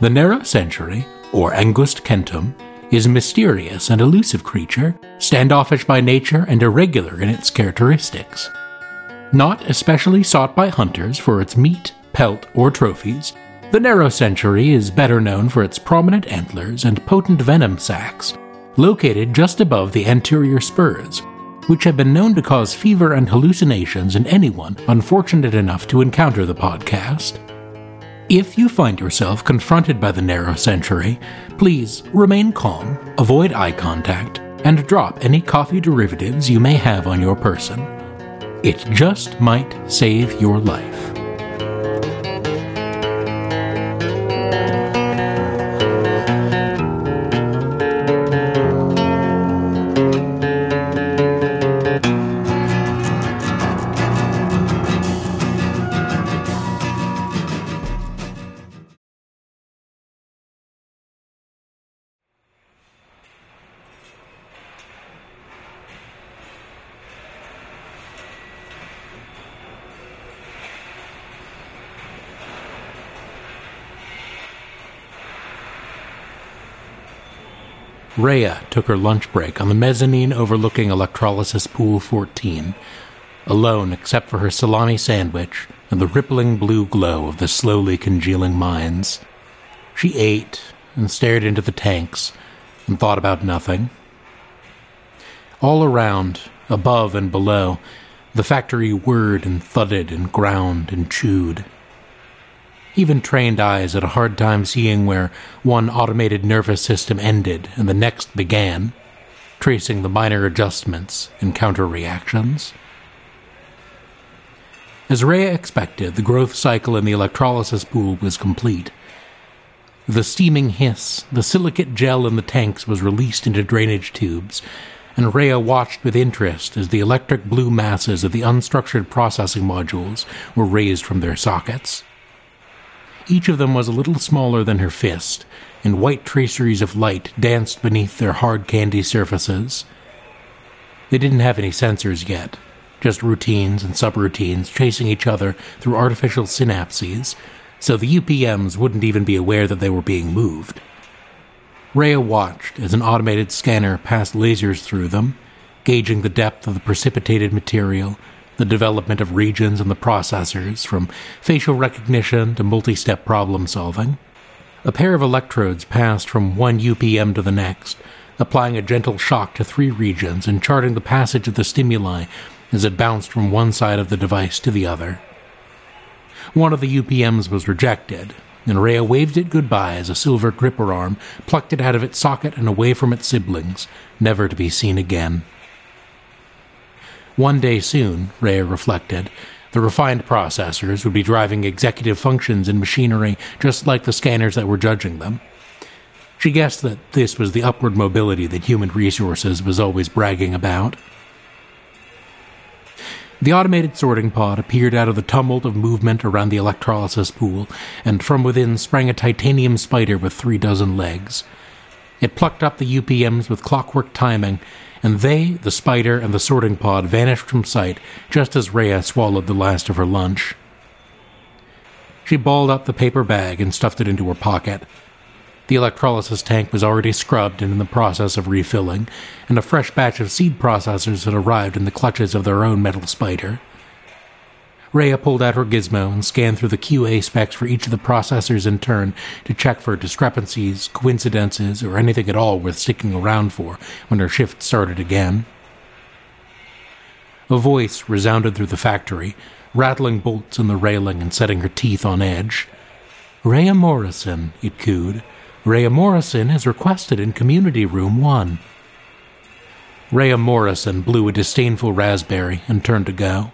The Narrow Century, or Angust Kentum, is a mysterious and elusive creature, standoffish by nature and irregular in its characteristics. Not especially sought by hunters for its meat, pelt, or trophies, the Narrow Century is better known for its prominent antlers and potent venom sacs, located just above the anterior spurs, which have been known to cause fever and hallucinations in anyone unfortunate enough to encounter the podcast. If you find yourself confronted by the Narrow Century, please remain calm, avoid eye contact, and drop any coffee derivatives you may have on your person. It just might save your life. Rhea took her lunch break on the mezzanine overlooking Electrolysis Pool 14, alone except for her salami sandwich and the rippling blue glow of the slowly congealing mines. She ate and stared into the tanks and thought about nothing. All around, above and below, the factory whirred and thudded and ground and chewed. Even trained eyes had a hard time seeing where one automated nervous system ended and the next began, tracing the minor adjustments and counter reactions. As Rhea expected, the growth cycle in the electrolysis pool was complete. The steaming hiss, the silicate gel in the tanks was released into drainage tubes, and Rhea watched with interest as the electric blue masses of the unstructured processing modules were raised from their sockets. Each of them was a little smaller than her fist, and white traceries of light danced beneath their hard candy surfaces. They didn't have any sensors yet, just routines and subroutines chasing each other through artificial synapses, so the UPMs wouldn't even be aware that they were being moved. Rhea watched as an automated scanner passed lasers through them, gauging the depth of the precipitated material the development of regions and the processors, from facial recognition to multi step problem solving. A pair of electrodes passed from one UPM to the next, applying a gentle shock to three regions and charting the passage of the stimuli as it bounced from one side of the device to the other. One of the UPMs was rejected, and Rhea waved it goodbye as a silver gripper arm plucked it out of its socket and away from its siblings, never to be seen again. One day soon, Rhea reflected, the refined processors would be driving executive functions in machinery just like the scanners that were judging them. She guessed that this was the upward mobility that human resources was always bragging about. The automated sorting pod appeared out of the tumult of movement around the electrolysis pool, and from within sprang a titanium spider with three dozen legs. It plucked up the UPMs with clockwork timing and they, the spider, and the sorting pod vanished from sight just as Rhea swallowed the last of her lunch. She balled up the paper bag and stuffed it into her pocket. The electrolysis tank was already scrubbed and in the process of refilling, and a fresh batch of seed processors had arrived in the clutches of their own metal spider. Rhea pulled out her gizmo and scanned through the QA specs for each of the processors in turn to check for discrepancies, coincidences, or anything at all worth sticking around for when her shift started again. A voice resounded through the factory, rattling bolts in the railing and setting her teeth on edge. Rhea Morrison, it cooed. Rhea Morrison is requested in Community Room 1. Rhea Morrison blew a disdainful raspberry and turned to go.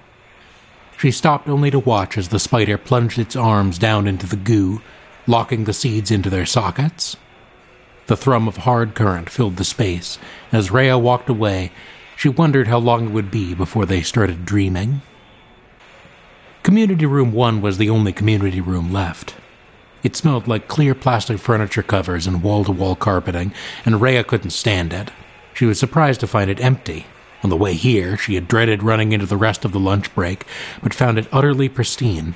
She stopped only to watch as the spider plunged its arms down into the goo, locking the seeds into their sockets. The thrum of hard current filled the space. As Rhea walked away, she wondered how long it would be before they started dreaming. Community Room 1 was the only community room left. It smelled like clear plastic furniture covers and wall to wall carpeting, and Rhea couldn't stand it. She was surprised to find it empty. On the way here, she had dreaded running into the rest of the lunch break, but found it utterly pristine.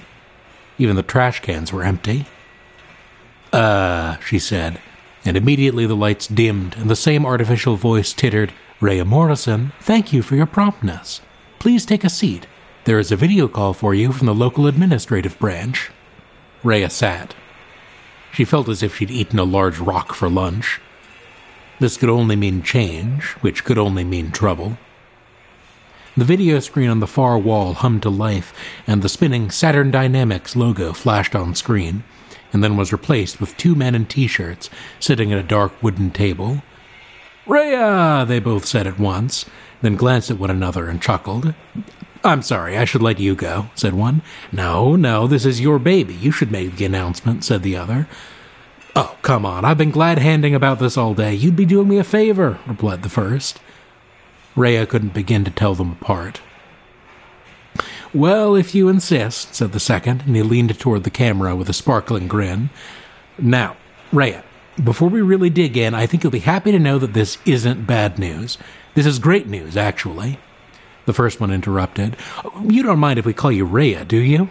Even the trash cans were empty. Uh, she said, and immediately the lights dimmed, and the same artificial voice tittered, Rhea Morrison, thank you for your promptness. Please take a seat. There is a video call for you from the local administrative branch. Rhea sat. She felt as if she'd eaten a large rock for lunch. This could only mean change, which could only mean trouble. The video screen on the far wall hummed to life, and the spinning Saturn Dynamics logo flashed on screen, and then was replaced with two men in t shirts sitting at a dark wooden table. Rhea! they both said at once, then glanced at one another and chuckled. I'm sorry, I should let you go, said one. No, no, this is your baby. You should make the announcement, said the other. Oh, come on, I've been glad handing about this all day. You'd be doing me a favor, replied the first. Rhea couldn't begin to tell them apart. Well, if you insist, said the second, and he leaned toward the camera with a sparkling grin. Now, Rhea, before we really dig in, I think you'll be happy to know that this isn't bad news. This is great news, actually. The first one interrupted. You don't mind if we call you Rhea, do you?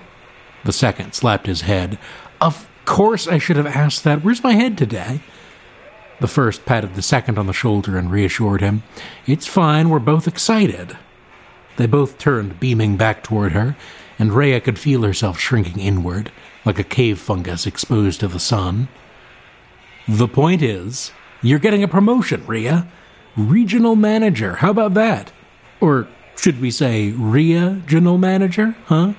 The second slapped his head. Of course I should have asked that. Where's my head today? The first patted the second on the shoulder and reassured him. It's fine, we're both excited. They both turned, beaming back toward her, and Rhea could feel herself shrinking inward, like a cave fungus exposed to the sun. The point is, you're getting a promotion, Rhea. Regional manager, how about that? Or should we say Rhea general manager, huh?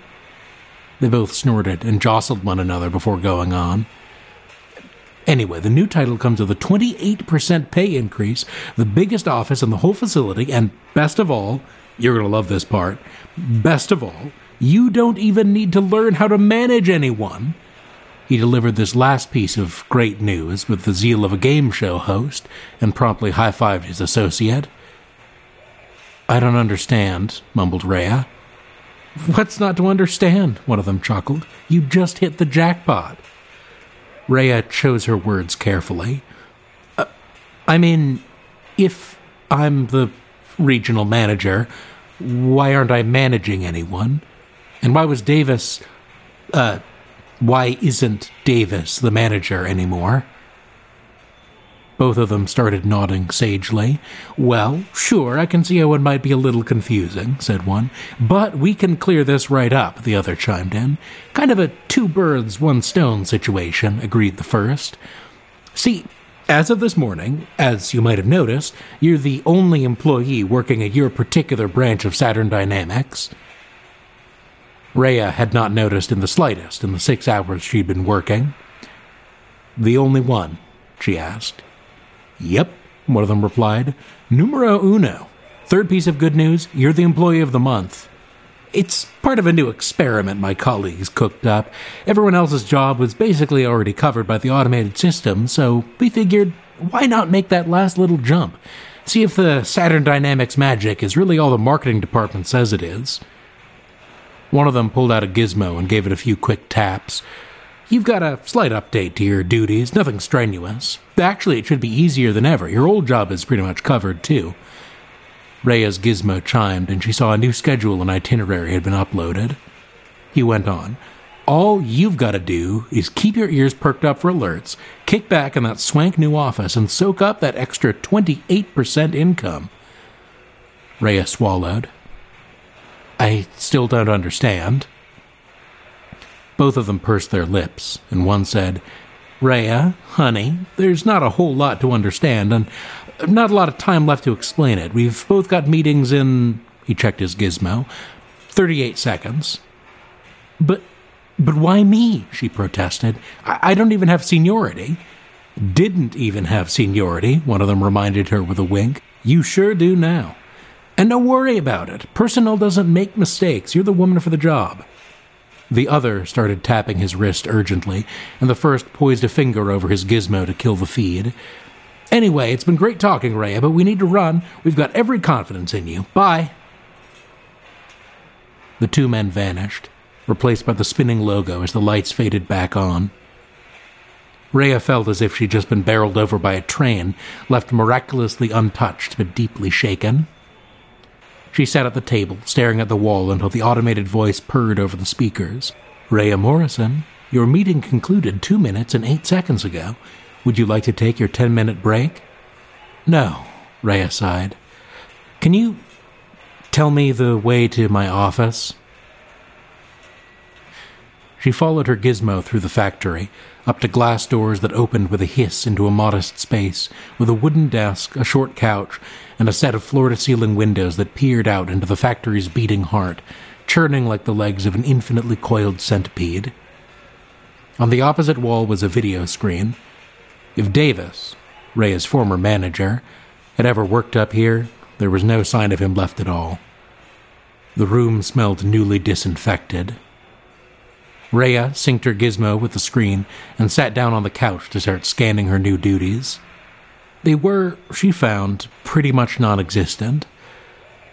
They both snorted and jostled one another before going on. Anyway, the new title comes with a 28% pay increase, the biggest office in the whole facility, and best of all, you're going to love this part. Best of all, you don't even need to learn how to manage anyone. He delivered this last piece of great news with the zeal of a game show host and promptly high fived his associate. I don't understand, mumbled Rhea. What's not to understand? One of them chuckled. You just hit the jackpot. Rhea chose her words carefully. Uh, I mean, if I'm the regional manager, why aren't I managing anyone? And why was Davis. Uh, why isn't Davis the manager anymore? Both of them started nodding sagely. Well, sure, I can see how it might be a little confusing, said one. But we can clear this right up, the other chimed in. Kind of a two birds, one stone situation, agreed the first. See, as of this morning, as you might have noticed, you're the only employee working at your particular branch of Saturn Dynamics. Rhea had not noticed in the slightest in the six hours she'd been working. The only one, she asked. Yep, one of them replied. Numero uno. Third piece of good news you're the employee of the month. It's part of a new experiment my colleagues cooked up. Everyone else's job was basically already covered by the automated system, so we figured why not make that last little jump? See if the Saturn Dynamics magic is really all the marketing department says it is. One of them pulled out a gizmo and gave it a few quick taps. You've got a slight update to your duties, nothing strenuous. Actually, it should be easier than ever. Your old job is pretty much covered, too. Rhea's gizmo chimed, and she saw a new schedule and itinerary had been uploaded. He went on. All you've got to do is keep your ears perked up for alerts, kick back in that swank new office, and soak up that extra 28% income. Rhea swallowed. I still don't understand. Both of them pursed their lips, and one said, Rhea, honey, there's not a whole lot to understand, and not a lot of time left to explain it. We've both got meetings in. He checked his gizmo. 38 seconds. But. But why me? She protested. I, I don't even have seniority. Didn't even have seniority, one of them reminded her with a wink. You sure do now. And don't worry about it. Personnel doesn't make mistakes. You're the woman for the job. The other started tapping his wrist urgently, and the first poised a finger over his gizmo to kill the feed. Anyway, it's been great talking, Rhea, but we need to run. We've got every confidence in you. Bye. The two men vanished, replaced by the spinning logo as the lights faded back on. Rhea felt as if she'd just been barreled over by a train, left miraculously untouched but deeply shaken. She sat at the table, staring at the wall until the automated voice purred over the speakers. Rhea Morrison, Your meeting concluded two minutes and eight seconds ago. Would you like to take your ten minute break? No, Rhea sighed. Can you tell me the way to my office? She followed her gizmo through the factory, up to glass doors that opened with a hiss into a modest space, with a wooden desk, a short couch, and a set of floor to ceiling windows that peered out into the factory's beating heart, churning like the legs of an infinitely coiled centipede. On the opposite wall was a video screen. If Davis, Rhea's former manager, had ever worked up here, there was no sign of him left at all. The room smelled newly disinfected. Rhea synced her gizmo with the screen and sat down on the couch to start scanning her new duties. They were, she found, pretty much non existent.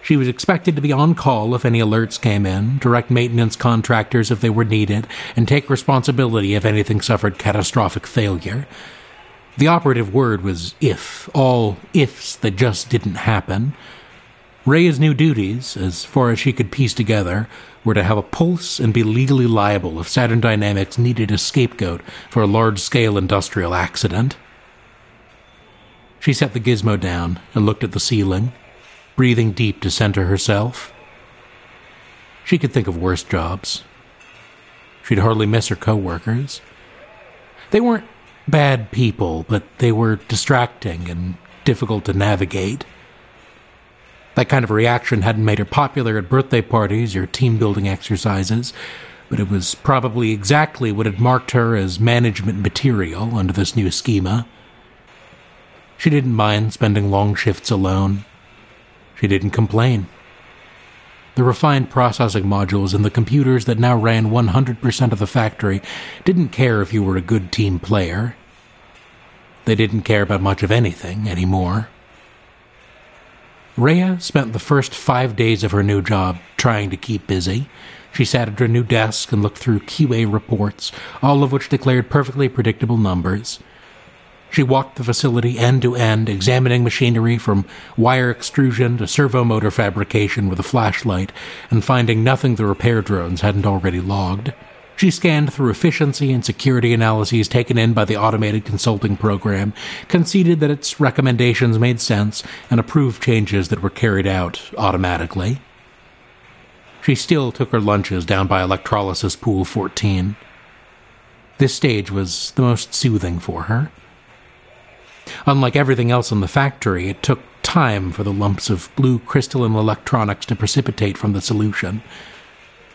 She was expected to be on call if any alerts came in, direct maintenance contractors if they were needed, and take responsibility if anything suffered catastrophic failure. The operative word was if, all ifs that just didn't happen. Rhea's new duties, as far as she could piece together, were to have a pulse and be legally liable if Saturn Dynamics needed a scapegoat for a large scale industrial accident. She set the gizmo down and looked at the ceiling breathing deep to center herself. She could think of worse jobs. She'd hardly miss her coworkers. They weren't bad people, but they were distracting and difficult to navigate. That kind of reaction hadn't made her popular at birthday parties or team building exercises, but it was probably exactly what had marked her as management material under this new schema. She didn't mind spending long shifts alone, she didn't complain. The refined processing modules in the computers that now ran 100% of the factory didn't care if you were a good team player. They didn't care about much of anything anymore. Rhea spent the first five days of her new job trying to keep busy. She sat at her new desk and looked through QA reports, all of which declared perfectly predictable numbers. She walked the facility end to end, examining machinery from wire extrusion to servo motor fabrication with a flashlight, and finding nothing the repair drones hadn't already logged. She scanned through efficiency and security analyses taken in by the automated consulting program, conceded that its recommendations made sense, and approved changes that were carried out automatically. She still took her lunches down by electrolysis pool 14. This stage was the most soothing for her. Unlike everything else in the factory, it took time for the lumps of blue crystalline electronics to precipitate from the solution,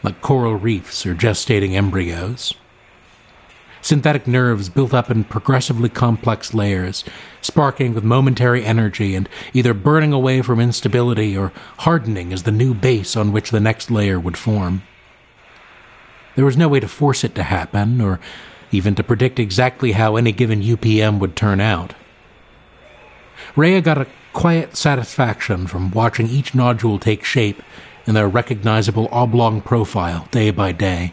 like coral reefs or gestating embryos. Synthetic nerves built up in progressively complex layers, sparking with momentary energy and either burning away from instability or hardening as the new base on which the next layer would form. There was no way to force it to happen, or even to predict exactly how any given UPM would turn out. Rhea got a quiet satisfaction from watching each nodule take shape in their recognizable oblong profile day by day.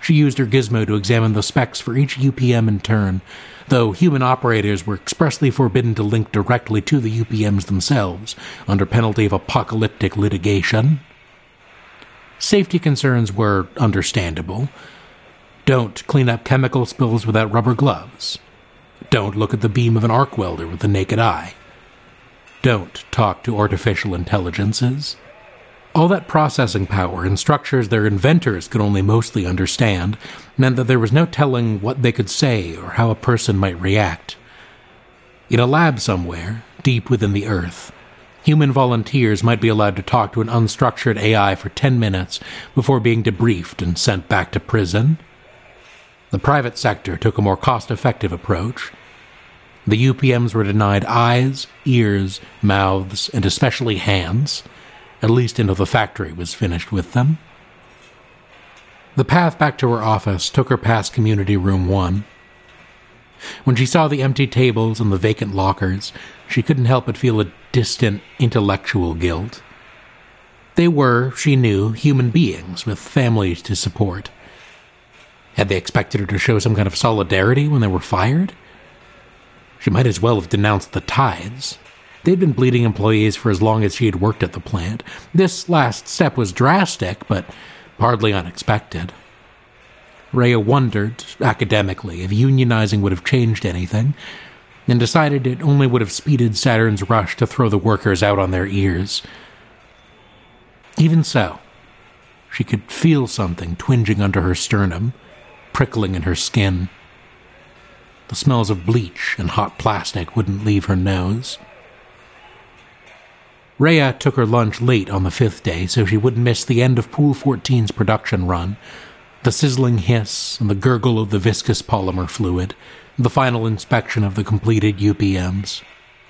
She used her gizmo to examine the specs for each UPM in turn, though human operators were expressly forbidden to link directly to the UPMs themselves, under penalty of apocalyptic litigation. Safety concerns were understandable. Don't clean up chemical spills without rubber gloves. Don't look at the beam of an arc welder with the naked eye. Don't talk to artificial intelligences. All that processing power and structures their inventors could only mostly understand meant that there was no telling what they could say or how a person might react. In a lab somewhere, deep within the earth, human volunteers might be allowed to talk to an unstructured AI for 10 minutes before being debriefed and sent back to prison. The private sector took a more cost effective approach. The UPMs were denied eyes, ears, mouths, and especially hands, at least until the factory was finished with them. The path back to her office took her past Community Room 1. When she saw the empty tables and the vacant lockers, she couldn't help but feel a distant intellectual guilt. They were, she knew, human beings with families to support. Had they expected her to show some kind of solidarity when they were fired? She might as well have denounced the tithes. They'd been bleeding employees for as long as she had worked at the plant. This last step was drastic, but hardly unexpected. Rhea wondered, academically, if unionizing would have changed anything, and decided it only would have speeded Saturn's rush to throw the workers out on their ears. Even so, she could feel something twinging under her sternum, prickling in her skin. The smells of bleach and hot plastic wouldn't leave her nose. Rhea took her lunch late on the fifth day so she wouldn't miss the end of Pool 14's production run, the sizzling hiss and the gurgle of the viscous polymer fluid, the final inspection of the completed UPMs.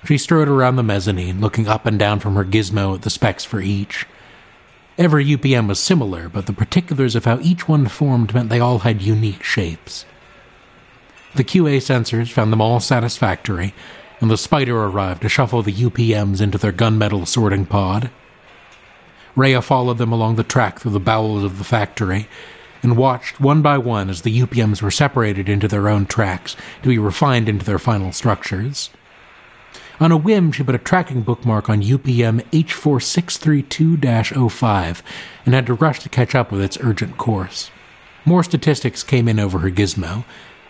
She strode around the mezzanine, looking up and down from her gizmo at the specs for each. Every UPM was similar, but the particulars of how each one formed meant they all had unique shapes. The QA sensors found them all satisfactory, and the spider arrived to shuffle the UPMs into their gunmetal sorting pod. Rhea followed them along the track through the bowels of the factory and watched one by one as the UPMs were separated into their own tracks to be refined into their final structures. On a whim, she put a tracking bookmark on UPM H4632 05 and had to rush to catch up with its urgent course. More statistics came in over her gizmo,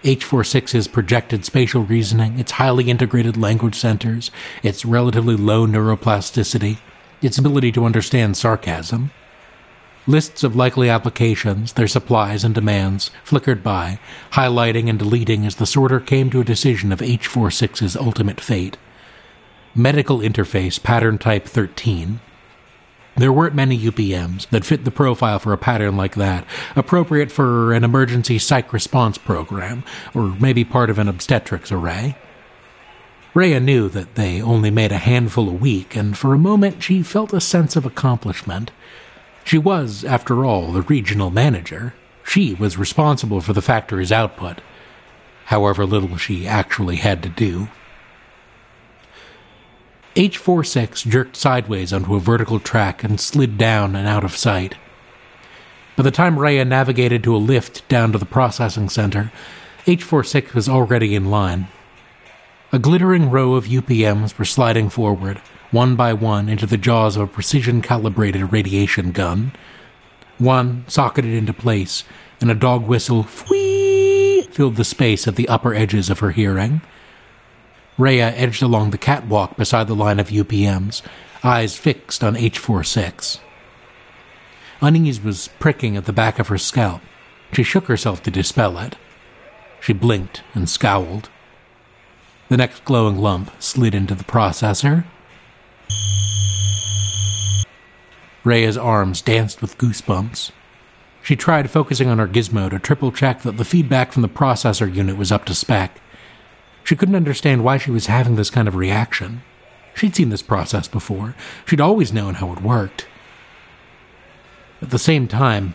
H46's projected spatial reasoning, its highly integrated language centers, its relatively low neuroplasticity, its ability to understand sarcasm. Lists of likely applications, their supplies and demands, flickered by, highlighting and deleting as the sorter came to a decision of H46's ultimate fate. Medical Interface Pattern Type 13, there weren't many UPMs that fit the profile for a pattern like that, appropriate for an emergency psych response program, or maybe part of an obstetrics array. Rhea knew that they only made a handful a week, and for a moment she felt a sense of accomplishment. She was, after all, the regional manager. She was responsible for the factory's output, however little she actually had to do. H46 jerked sideways onto a vertical track and slid down and out of sight. By the time Rhea navigated to a lift down to the processing center, H46 was already in line. A glittering row of UPMs were sliding forward, one by one, into the jaws of a precision calibrated radiation gun. One socketed into place, and a dog whistle filled the space at the upper edges of her hearing. Rhea edged along the catwalk beside the line of UPMs, eyes fixed on H46. Unease was pricking at the back of her scalp. She shook herself to dispel it. She blinked and scowled. The next glowing lump slid into the processor. Rhea's arms danced with goosebumps. She tried focusing on her gizmo to triple check that the feedback from the processor unit was up to spec. She couldn't understand why she was having this kind of reaction. She'd seen this process before. She'd always known how it worked. At the same time,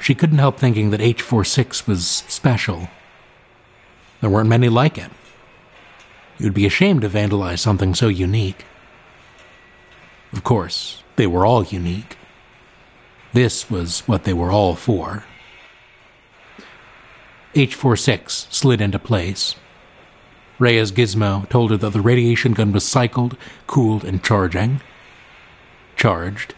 she couldn't help thinking that H46 was special. There weren't many like it. You'd be ashamed to vandalize something so unique. Of course, they were all unique. This was what they were all for. H46 slid into place. Rhea's gizmo told her that the radiation gun was cycled, cooled, and charging. Charged.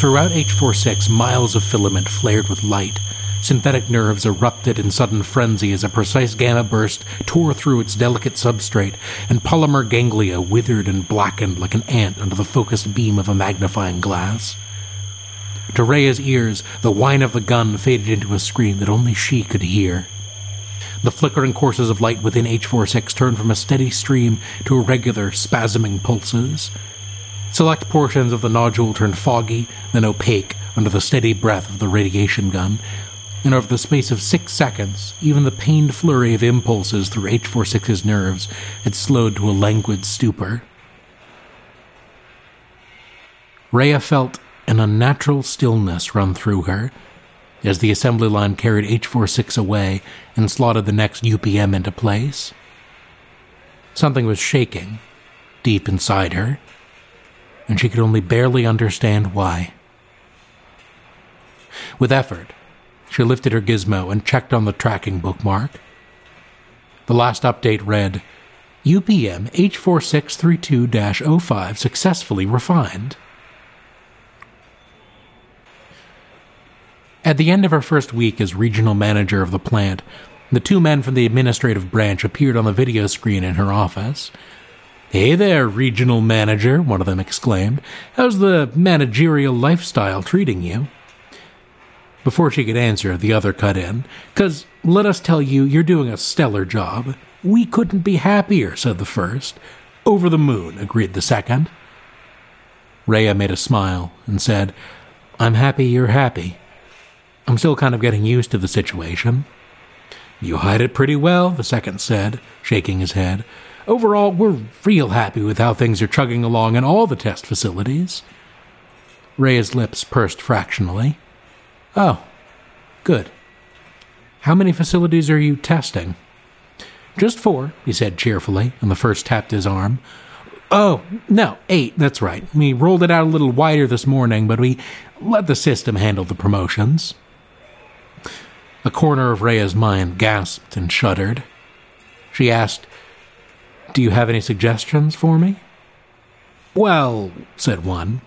Throughout H46, miles of filament flared with light. Synthetic nerves erupted in sudden frenzy as a precise gamma burst tore through its delicate substrate, and polymer ganglia withered and blackened like an ant under the focused beam of a magnifying glass. To Rhea's ears, the whine of the gun faded into a scream that only she could hear. The flickering courses of light within H46 turned from a steady stream to irregular, spasming pulses. Select portions of the nodule turned foggy, then opaque under the steady breath of the radiation gun, and over the space of six seconds, even the pained flurry of impulses through H46's nerves had slowed to a languid stupor. Rhea felt an unnatural stillness run through her as the assembly line carried H46 away and slotted the next UPM into place. Something was shaking deep inside her, and she could only barely understand why. With effort, she lifted her gizmo and checked on the tracking bookmark. The last update read UPM H4632 05 successfully refined. At the end of her first week as regional manager of the plant, the two men from the administrative branch appeared on the video screen in her office. Hey there, regional manager, one of them exclaimed. How's the managerial lifestyle treating you? Before she could answer, the other cut in. Cause, let us tell you, you're doing a stellar job. We couldn't be happier, said the first. Over the moon, agreed the second. Rhea made a smile and said, I'm happy you're happy. I'm still kind of getting used to the situation. You hide it pretty well, the second said, shaking his head. Overall, we're real happy with how things are chugging along in all the test facilities. Rhea's lips pursed fractionally. Oh, good. How many facilities are you testing? Just four, he said cheerfully, and the first tapped his arm. Oh, no, eight, that's right. We rolled it out a little wider this morning, but we let the system handle the promotions. A corner of Rhea's mind gasped and shuddered. She asked, Do you have any suggestions for me? Well, said one.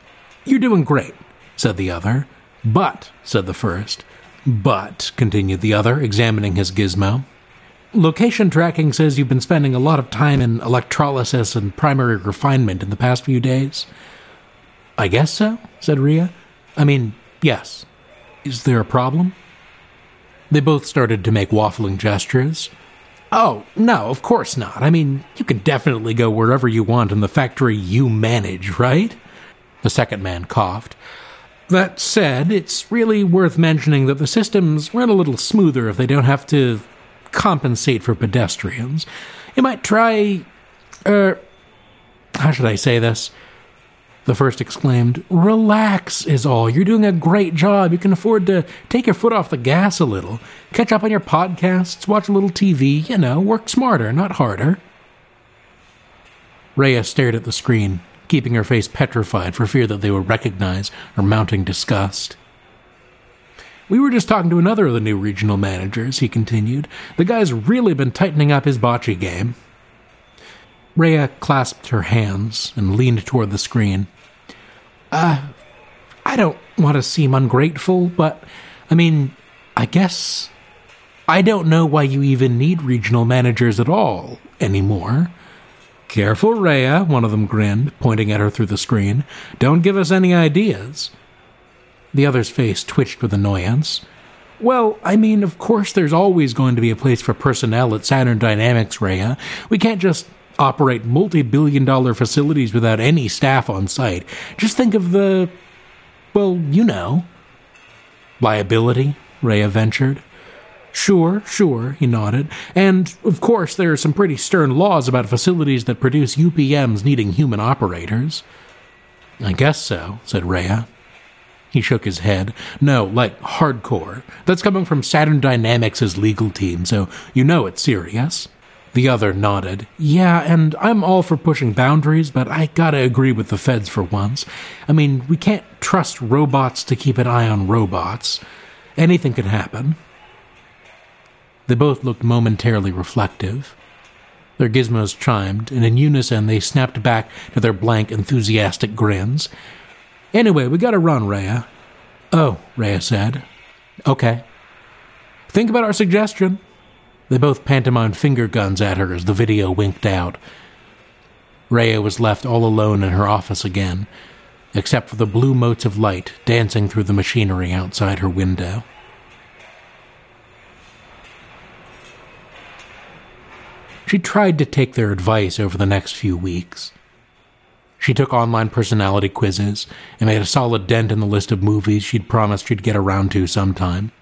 You're doing great, said the other. But, said the first. But, continued the other, examining his gizmo. Location tracking says you've been spending a lot of time in electrolysis and primary refinement in the past few days. I guess so, said Rhea. I mean, yes. Is there a problem? They both started to make waffling gestures. Oh, no, of course not. I mean, you can definitely go wherever you want in the factory you manage, right? The second man coughed. That said, it's really worth mentioning that the systems run a little smoother if they don't have to compensate for pedestrians. You might try. Er. How should I say this? The first exclaimed, Relax is all. You're doing a great job. You can afford to take your foot off the gas a little. Catch up on your podcasts, watch a little TV, you know, work smarter, not harder. Rhea stared at the screen, keeping her face petrified for fear that they would recognize her mounting disgust. We were just talking to another of the new regional managers, he continued. The guy's really been tightening up his bocce game. Rhea clasped her hands and leaned toward the screen. Uh, I don't want to seem ungrateful, but I mean, I guess I don't know why you even need regional managers at all anymore. Careful, Rhea, one of them grinned, pointing at her through the screen. Don't give us any ideas. The other's face twitched with annoyance. Well, I mean, of course there's always going to be a place for personnel at Saturn Dynamics, Rhea. We can't just operate multi billion dollar facilities without any staff on site. Just think of the. well, you know. Liability, Rhea ventured. Sure, sure, he nodded. And, of course, there are some pretty stern laws about facilities that produce UPMs needing human operators. I guess so, said Rhea. He shook his head. No, like hardcore. That's coming from Saturn Dynamics' legal team, so you know it's serious. The other nodded. Yeah, and I'm all for pushing boundaries, but I gotta agree with the feds for once. I mean, we can't trust robots to keep an eye on robots. Anything could happen. They both looked momentarily reflective. Their gizmos chimed, and in unison they snapped back to their blank, enthusiastic grins. Anyway, we gotta run, Rhea. Oh, Rhea said. Okay. Think about our suggestion. They both pantomimed finger guns at her as the video winked out. Rhea was left all alone in her office again, except for the blue motes of light dancing through the machinery outside her window. She tried to take their advice over the next few weeks. She took online personality quizzes and made a solid dent in the list of movies she'd promised she'd get around to sometime.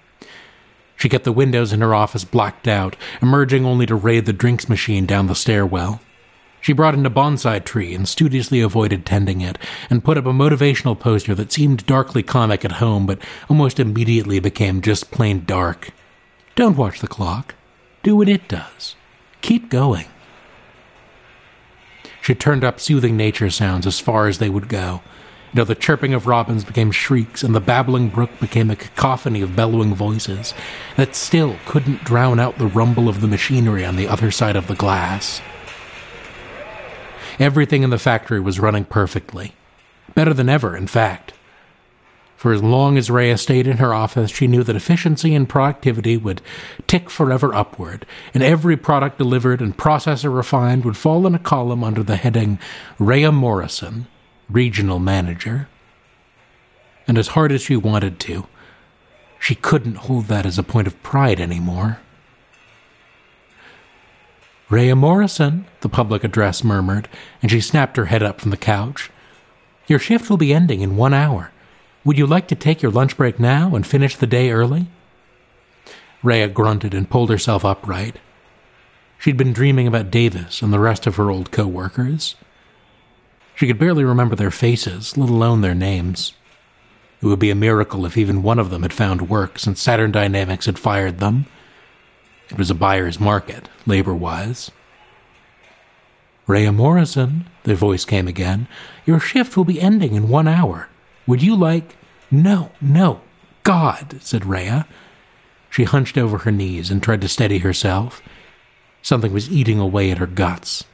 She kept the windows in her office blacked out, emerging only to raid the drinks machine down the stairwell. She brought in a bonsai tree and studiously avoided tending it, and put up a motivational poster that seemed darkly comic at home, but almost immediately became just plain dark. Don't watch the clock. Do what it does. Keep going. She turned up soothing nature sounds as far as they would go, until the chirping of robins became shrieks and the babbling brook became a cacophony of bellowing voices that still couldn't drown out the rumble of the machinery on the other side of the glass. Everything in the factory was running perfectly. Better than ever, in fact. For as long as Rhea stayed in her office, she knew that efficiency and productivity would tick forever upward, and every product delivered and processor refined would fall in a column under the heading Rhea Morrison, Regional Manager. And as hard as she wanted to, she couldn't hold that as a point of pride anymore. Rhea Morrison, the public address murmured, and she snapped her head up from the couch. Your shift will be ending in one hour. Would you like to take your lunch break now and finish the day early? Rhea grunted and pulled herself upright. She'd been dreaming about Davis and the rest of her old co-workers. She could barely remember their faces, let alone their names. It would be a miracle if even one of them had found work since Saturn Dynamics had fired them. It was a buyer's market, labor wise. Rhea Morrison, the voice came again, your shift will be ending in one hour. Would you like. No, no, God, said Rhea. She hunched over her knees and tried to steady herself. Something was eating away at her guts,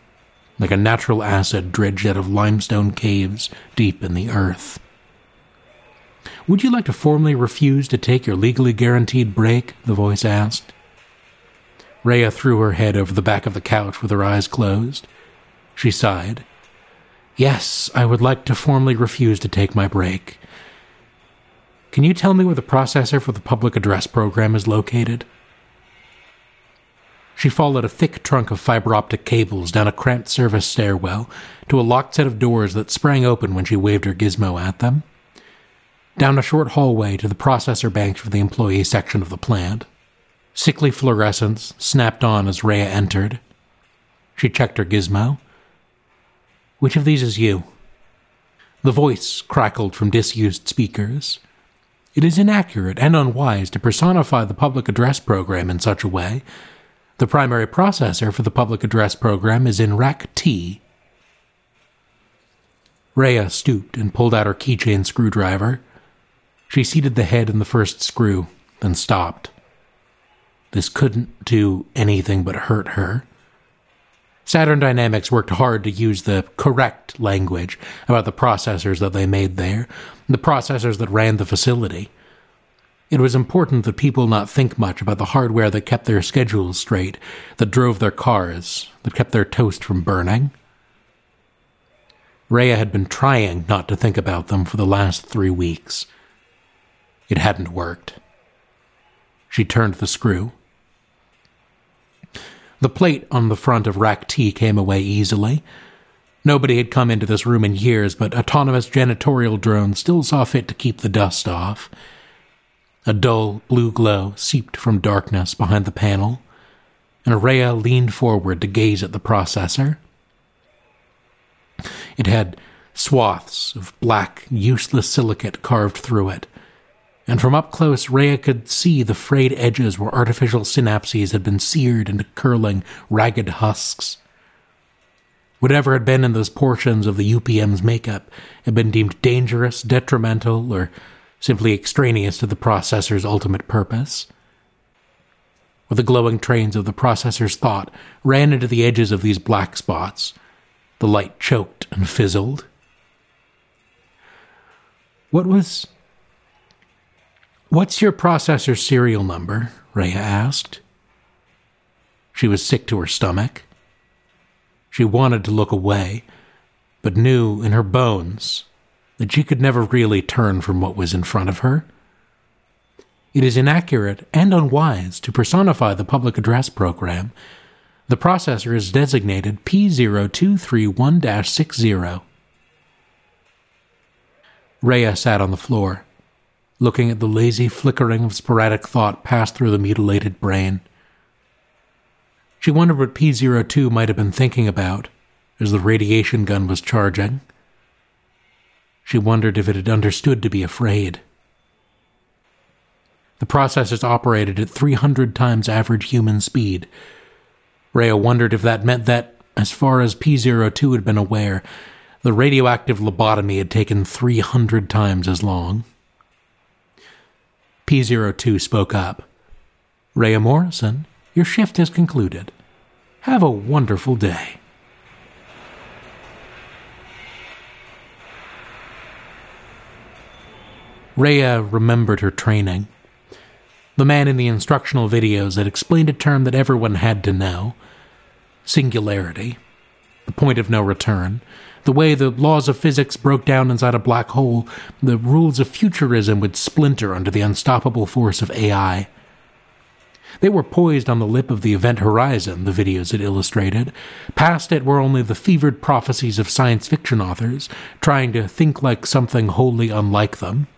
like a natural acid dredged out of limestone caves deep in the earth. Would you like to formally refuse to take your legally guaranteed break? the voice asked. Rhea threw her head over the back of the couch with her eyes closed. She sighed. Yes, I would like to formally refuse to take my break. Can you tell me where the processor for the public address program is located? She followed a thick trunk of fiber optic cables down a cramped service stairwell to a locked set of doors that sprang open when she waved her gizmo at them. Down a short hallway to the processor bank for the employee section of the plant. Sickly fluorescence snapped on as Rhea entered. She checked her gizmo. Which of these is you? The voice crackled from disused speakers. It is inaccurate and unwise to personify the public address program in such a way. The primary processor for the public address program is in rack T. Rhea stooped and pulled out her keychain screwdriver. She seated the head in the first screw, then stopped. This couldn't do anything but hurt her. Saturn Dynamics worked hard to use the correct language about the processors that they made there, the processors that ran the facility. It was important that people not think much about the hardware that kept their schedules straight, that drove their cars, that kept their toast from burning. Rhea had been trying not to think about them for the last three weeks. It hadn't worked. She turned the screw. The plate on the front of Rack T came away easily. Nobody had come into this room in years, but autonomous janitorial drones still saw fit to keep the dust off. A dull blue glow seeped from darkness behind the panel, and Rhea leaned forward to gaze at the processor. It had swaths of black, useless silicate carved through it, and from up close, Rhea could see the frayed edges where artificial synapses had been seared into curling, ragged husks. Whatever had been in those portions of the UPM's makeup had been deemed dangerous, detrimental, or simply extraneous to the processor's ultimate purpose. Where the glowing trains of the processor's thought ran into the edges of these black spots, the light choked and fizzled. What was What's your processor serial number? Rhea asked. She was sick to her stomach. She wanted to look away, but knew in her bones that she could never really turn from what was in front of her. It is inaccurate and unwise to personify the public address program. The processor is designated P0231 60. Rhea sat on the floor looking at the lazy flickering of sporadic thought pass through the mutilated brain. She wondered what P02 might have been thinking about as the radiation gun was charging. She wondered if it had understood to be afraid. The processors operated at 300 times average human speed. Rhea wondered if that meant that, as far as P02 had been aware, the radioactive lobotomy had taken 300 times as long. P02 spoke up. Rhea Morrison, your shift has concluded. Have a wonderful day. Rhea remembered her training. The man in the instructional videos had explained a term that everyone had to know singularity, the point of no return, the way the laws of physics broke down inside a black hole, the rules of futurism would splinter under the unstoppable force of AI. They were poised on the lip of the event horizon, the videos had illustrated. Past it were only the fevered prophecies of science fiction authors, trying to think like something wholly unlike them.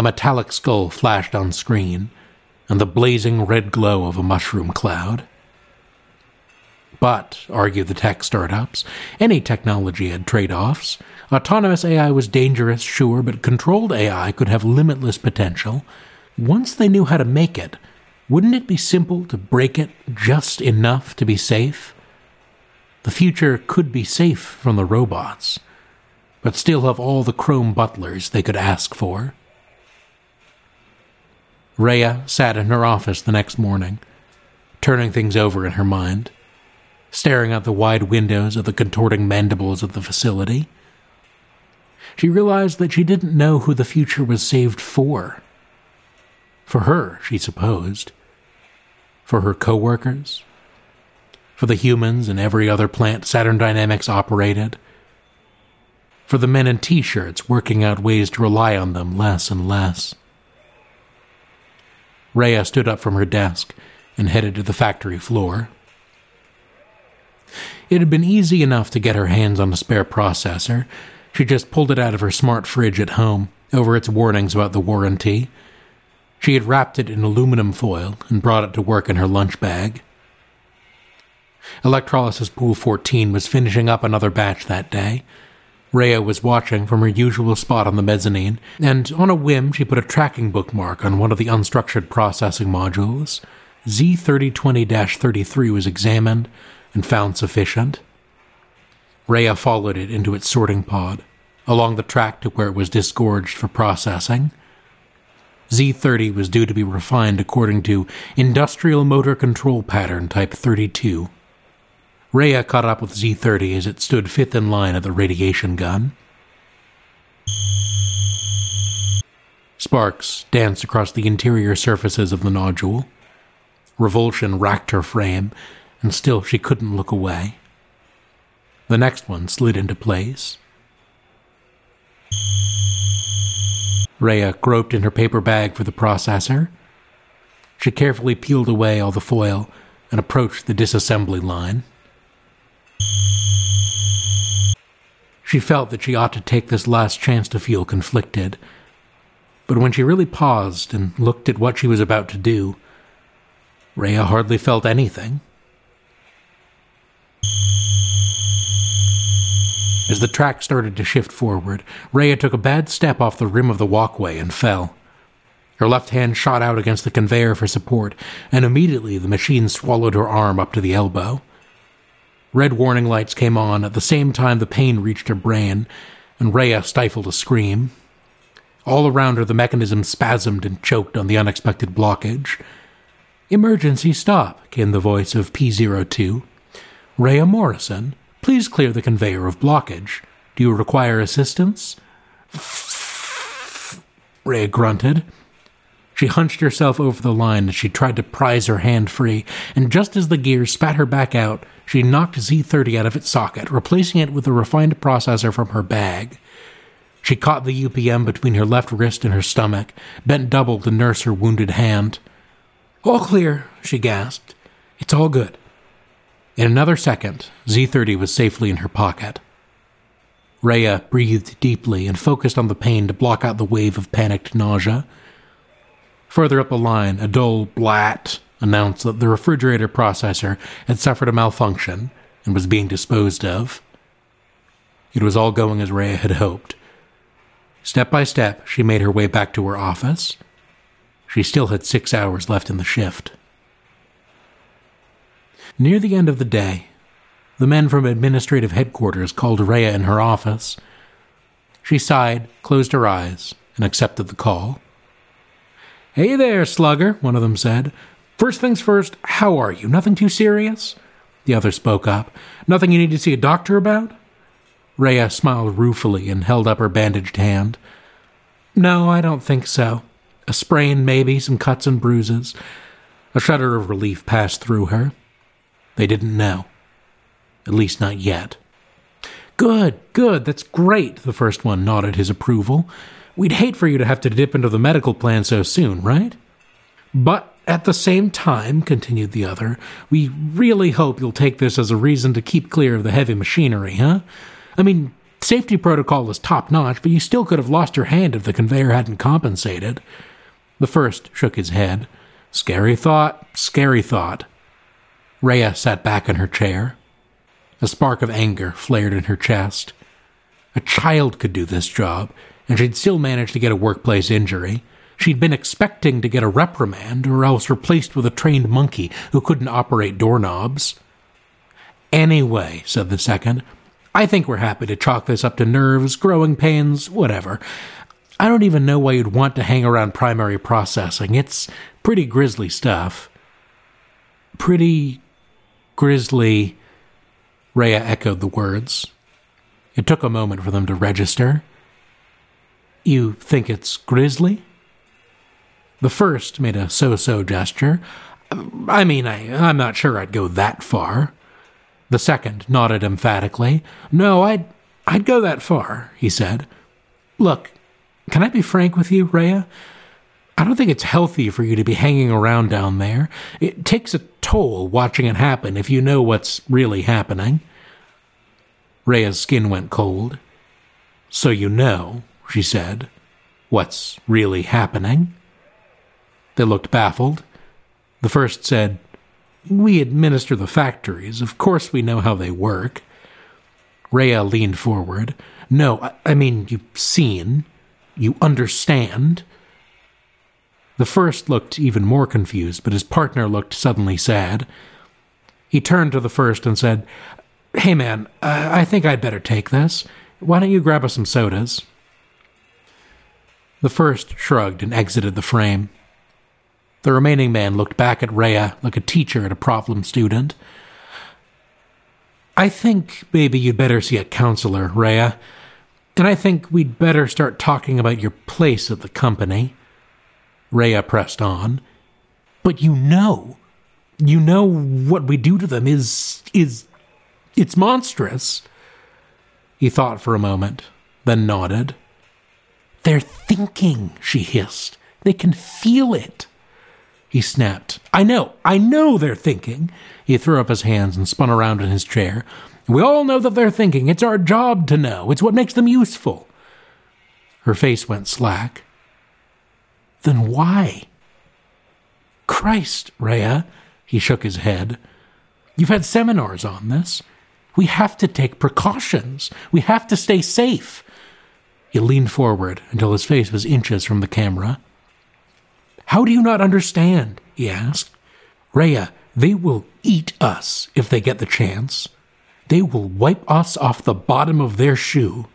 A metallic skull flashed on screen, and the blazing red glow of a mushroom cloud. But, argued the tech startups, any technology had trade offs. Autonomous AI was dangerous, sure, but controlled AI could have limitless potential. Once they knew how to make it, wouldn't it be simple to break it just enough to be safe? The future could be safe from the robots, but still have all the chrome butlers they could ask for. Rhea sat in her office the next morning, turning things over in her mind staring out the wide windows of the contorting mandibles of the facility. She realized that she didn't know who the future was saved for. For her, she supposed. For her coworkers. For the humans and every other plant Saturn Dynamics operated. For the men in t shirts working out ways to rely on them less and less. Rhea stood up from her desk and headed to the factory floor. It had been easy enough to get her hands on a spare processor. She just pulled it out of her smart fridge at home, over its warnings about the warranty. She had wrapped it in aluminum foil and brought it to work in her lunch bag. Electrolysis Pool 14 was finishing up another batch that day. Rhea was watching from her usual spot on the mezzanine, and on a whim she put a tracking bookmark on one of the unstructured processing modules. Z3020 33 was examined, and found sufficient. Rhea followed it into its sorting pod, along the track to where it was disgorged for processing. Z30 was due to be refined according to Industrial Motor Control Pattern Type 32. Rhea caught up with Z30 as it stood fifth in line at the radiation gun. Sparks danced across the interior surfaces of the nodule. Revulsion racked her frame and still she couldn't look away. The next one slid into place. Rhea groped in her paper bag for the processor. She carefully peeled away all the foil and approached the disassembly line. She felt that she ought to take this last chance to feel conflicted. But when she really paused and looked at what she was about to do, Rhea hardly felt anything. As the track started to shift forward, Rhea took a bad step off the rim of the walkway and fell. Her left hand shot out against the conveyor for support, and immediately the machine swallowed her arm up to the elbow. Red warning lights came on at the same time the pain reached her brain, and Rhea stifled a scream. All around her, the mechanism spasmed and choked on the unexpected blockage. Emergency stop, came the voice of P02. Rhea Morrison, Please clear the conveyor of blockage. Do you require assistance? Rhea grunted. She hunched herself over the line as she tried to prise her hand free, and just as the gear spat her back out, she knocked Z30 out of its socket, replacing it with a refined processor from her bag. She caught the UPM between her left wrist and her stomach, bent double to nurse her wounded hand. All clear, she gasped. It's all good. In another second, Z30 was safely in her pocket. Rhea breathed deeply and focused on the pain to block out the wave of panicked nausea. Further up the line, a dull blat announced that the refrigerator processor had suffered a malfunction and was being disposed of. It was all going as Rhea had hoped. Step by step, she made her way back to her office. She still had six hours left in the shift. Near the end of the day, the men from administrative headquarters called Rhea in her office. She sighed, closed her eyes, and accepted the call. Hey there, slugger, one of them said. First things first, how are you? Nothing too serious? The other spoke up. Nothing you need to see a doctor about? Rhea smiled ruefully and held up her bandaged hand. No, I don't think so. A sprain, maybe, some cuts and bruises. A shudder of relief passed through her. They didn't know. At least not yet. Good, good, that's great, the first one nodded his approval. We'd hate for you to have to dip into the medical plan so soon, right? But at the same time, continued the other, we really hope you'll take this as a reason to keep clear of the heavy machinery, huh? I mean, safety protocol is top notch, but you still could have lost your hand if the conveyor hadn't compensated. The first shook his head. Scary thought, scary thought. Rhea sat back in her chair. A spark of anger flared in her chest. A child could do this job, and she'd still managed to get a workplace injury. She'd been expecting to get a reprimand or else replaced with a trained monkey who couldn't operate doorknobs. Anyway, said the second, I think we're happy to chalk this up to nerves, growing pains, whatever. I don't even know why you'd want to hang around primary processing. It's pretty grisly stuff. Pretty grisly, Rhea echoed the words. It took a moment for them to register. You think it's grisly? The first made a so so gesture. I mean, I, I'm not sure I'd go that far. The second nodded emphatically. No, I'd, I'd go that far, he said. Look, can I be frank with you, Rhea? I don't think it's healthy for you to be hanging around down there. It takes a toll watching it happen if you know what's really happening. Rhea's skin went cold. So you know, she said, what's really happening? They looked baffled. The first said, We administer the factories. Of course we know how they work. Rhea leaned forward. No, I, mean, you've seen. You understand? The first looked even more confused, but his partner looked suddenly sad. He turned to the first and said, Hey man, I think I'd better take this. Why don't you grab us some sodas? The first shrugged and exited the frame. The remaining man looked back at Rhea like a teacher at a problem student. I think maybe you'd better see a counselor, Rhea. And I think we'd better start talking about your place at the company. Rhea pressed on. But you know, you know what we do to them is, is, it's monstrous. He thought for a moment, then nodded. They're thinking, she hissed. They can feel it. He snapped. I know, I know they're thinking. He threw up his hands and spun around in his chair. We all know that they're thinking. It's our job to know. It's what makes them useful. Her face went slack. Then why? Christ, Rhea, he shook his head. You've had seminars on this. We have to take precautions. We have to stay safe. He leaned forward until his face was inches from the camera. How do you not understand? he asked. Rhea, they will eat us if they get the chance. They will wipe us off the bottom of their shoe.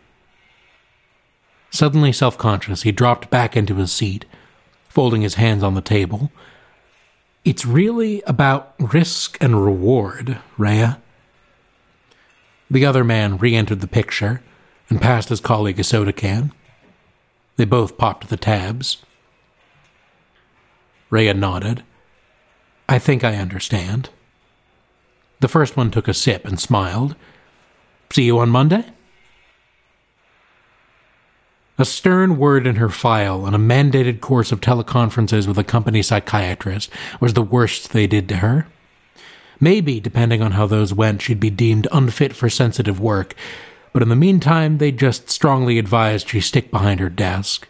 Suddenly self conscious, he dropped back into his seat, folding his hands on the table. It's really about risk and reward, Rhea. The other man re entered the picture and passed his colleague a soda can. They both popped the tabs. Rhea nodded. I think I understand. The first one took a sip and smiled. See you on Monday? A stern word in her file on a mandated course of teleconferences with a company psychiatrist was the worst they did to her. Maybe, depending on how those went, she'd be deemed unfit for sensitive work, but in the meantime, they just strongly advised she stick behind her desk.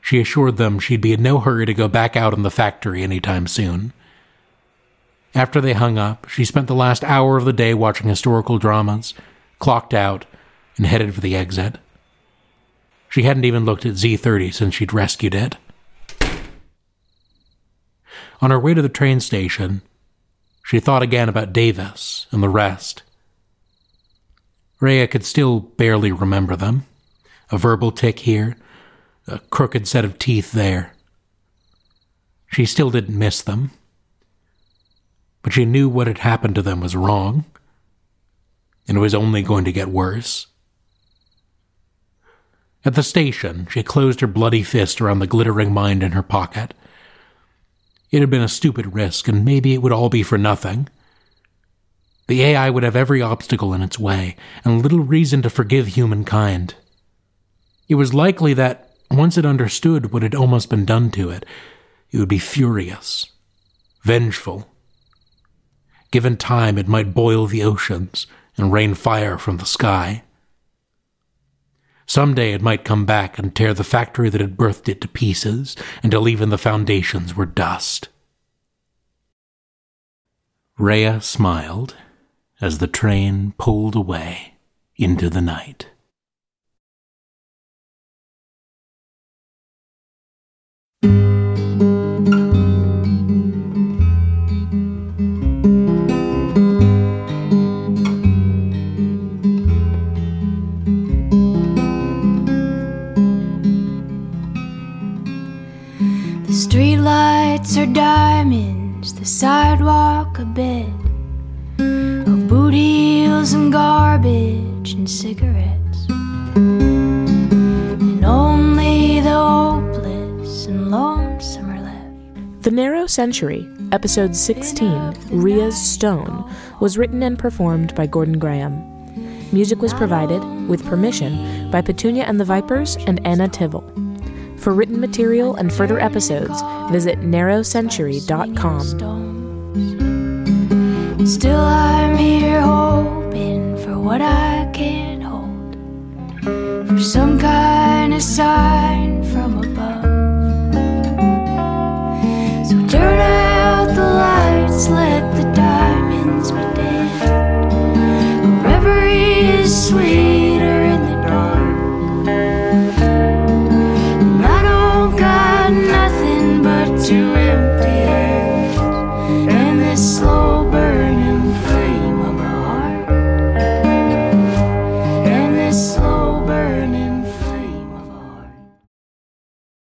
She assured them she'd be in no hurry to go back out in the factory any time soon. After they hung up, she spent the last hour of the day watching historical dramas, clocked out, and headed for the exit. She hadn't even looked at Z30 since she'd rescued it. On her way to the train station, she thought again about Davis and the rest. Rhea could still barely remember them. A verbal tick here, a crooked set of teeth there. She still didn't miss them but she knew what had happened to them was wrong, and it was only going to get worse. At the station, she closed her bloody fist around the glittering mind in her pocket. It had been a stupid risk, and maybe it would all be for nothing. The AI would have every obstacle in its way, and little reason to forgive humankind. It was likely that, once it understood what had almost been done to it, it would be furious, vengeful. Given time, it might boil the oceans and rain fire from the sky. Someday it might come back and tear the factory that had birthed it to pieces until even the foundations were dust. Rhea smiled as the train pulled away into the night. streets are diamonds, the sidewalk a bed and cigarettes. And only the hopeless and lonesome are left. The Narrow Century, Episode 16, Rhea's Stone, was written and performed by Gordon Graham. Music was provided, with permission, by Petunia and the Vipers and Anna Tivel. For written material and further episodes, visit narrowcentury.com. Still, I'm here what I can't hold for some kind of sign from above. So turn out the lights, let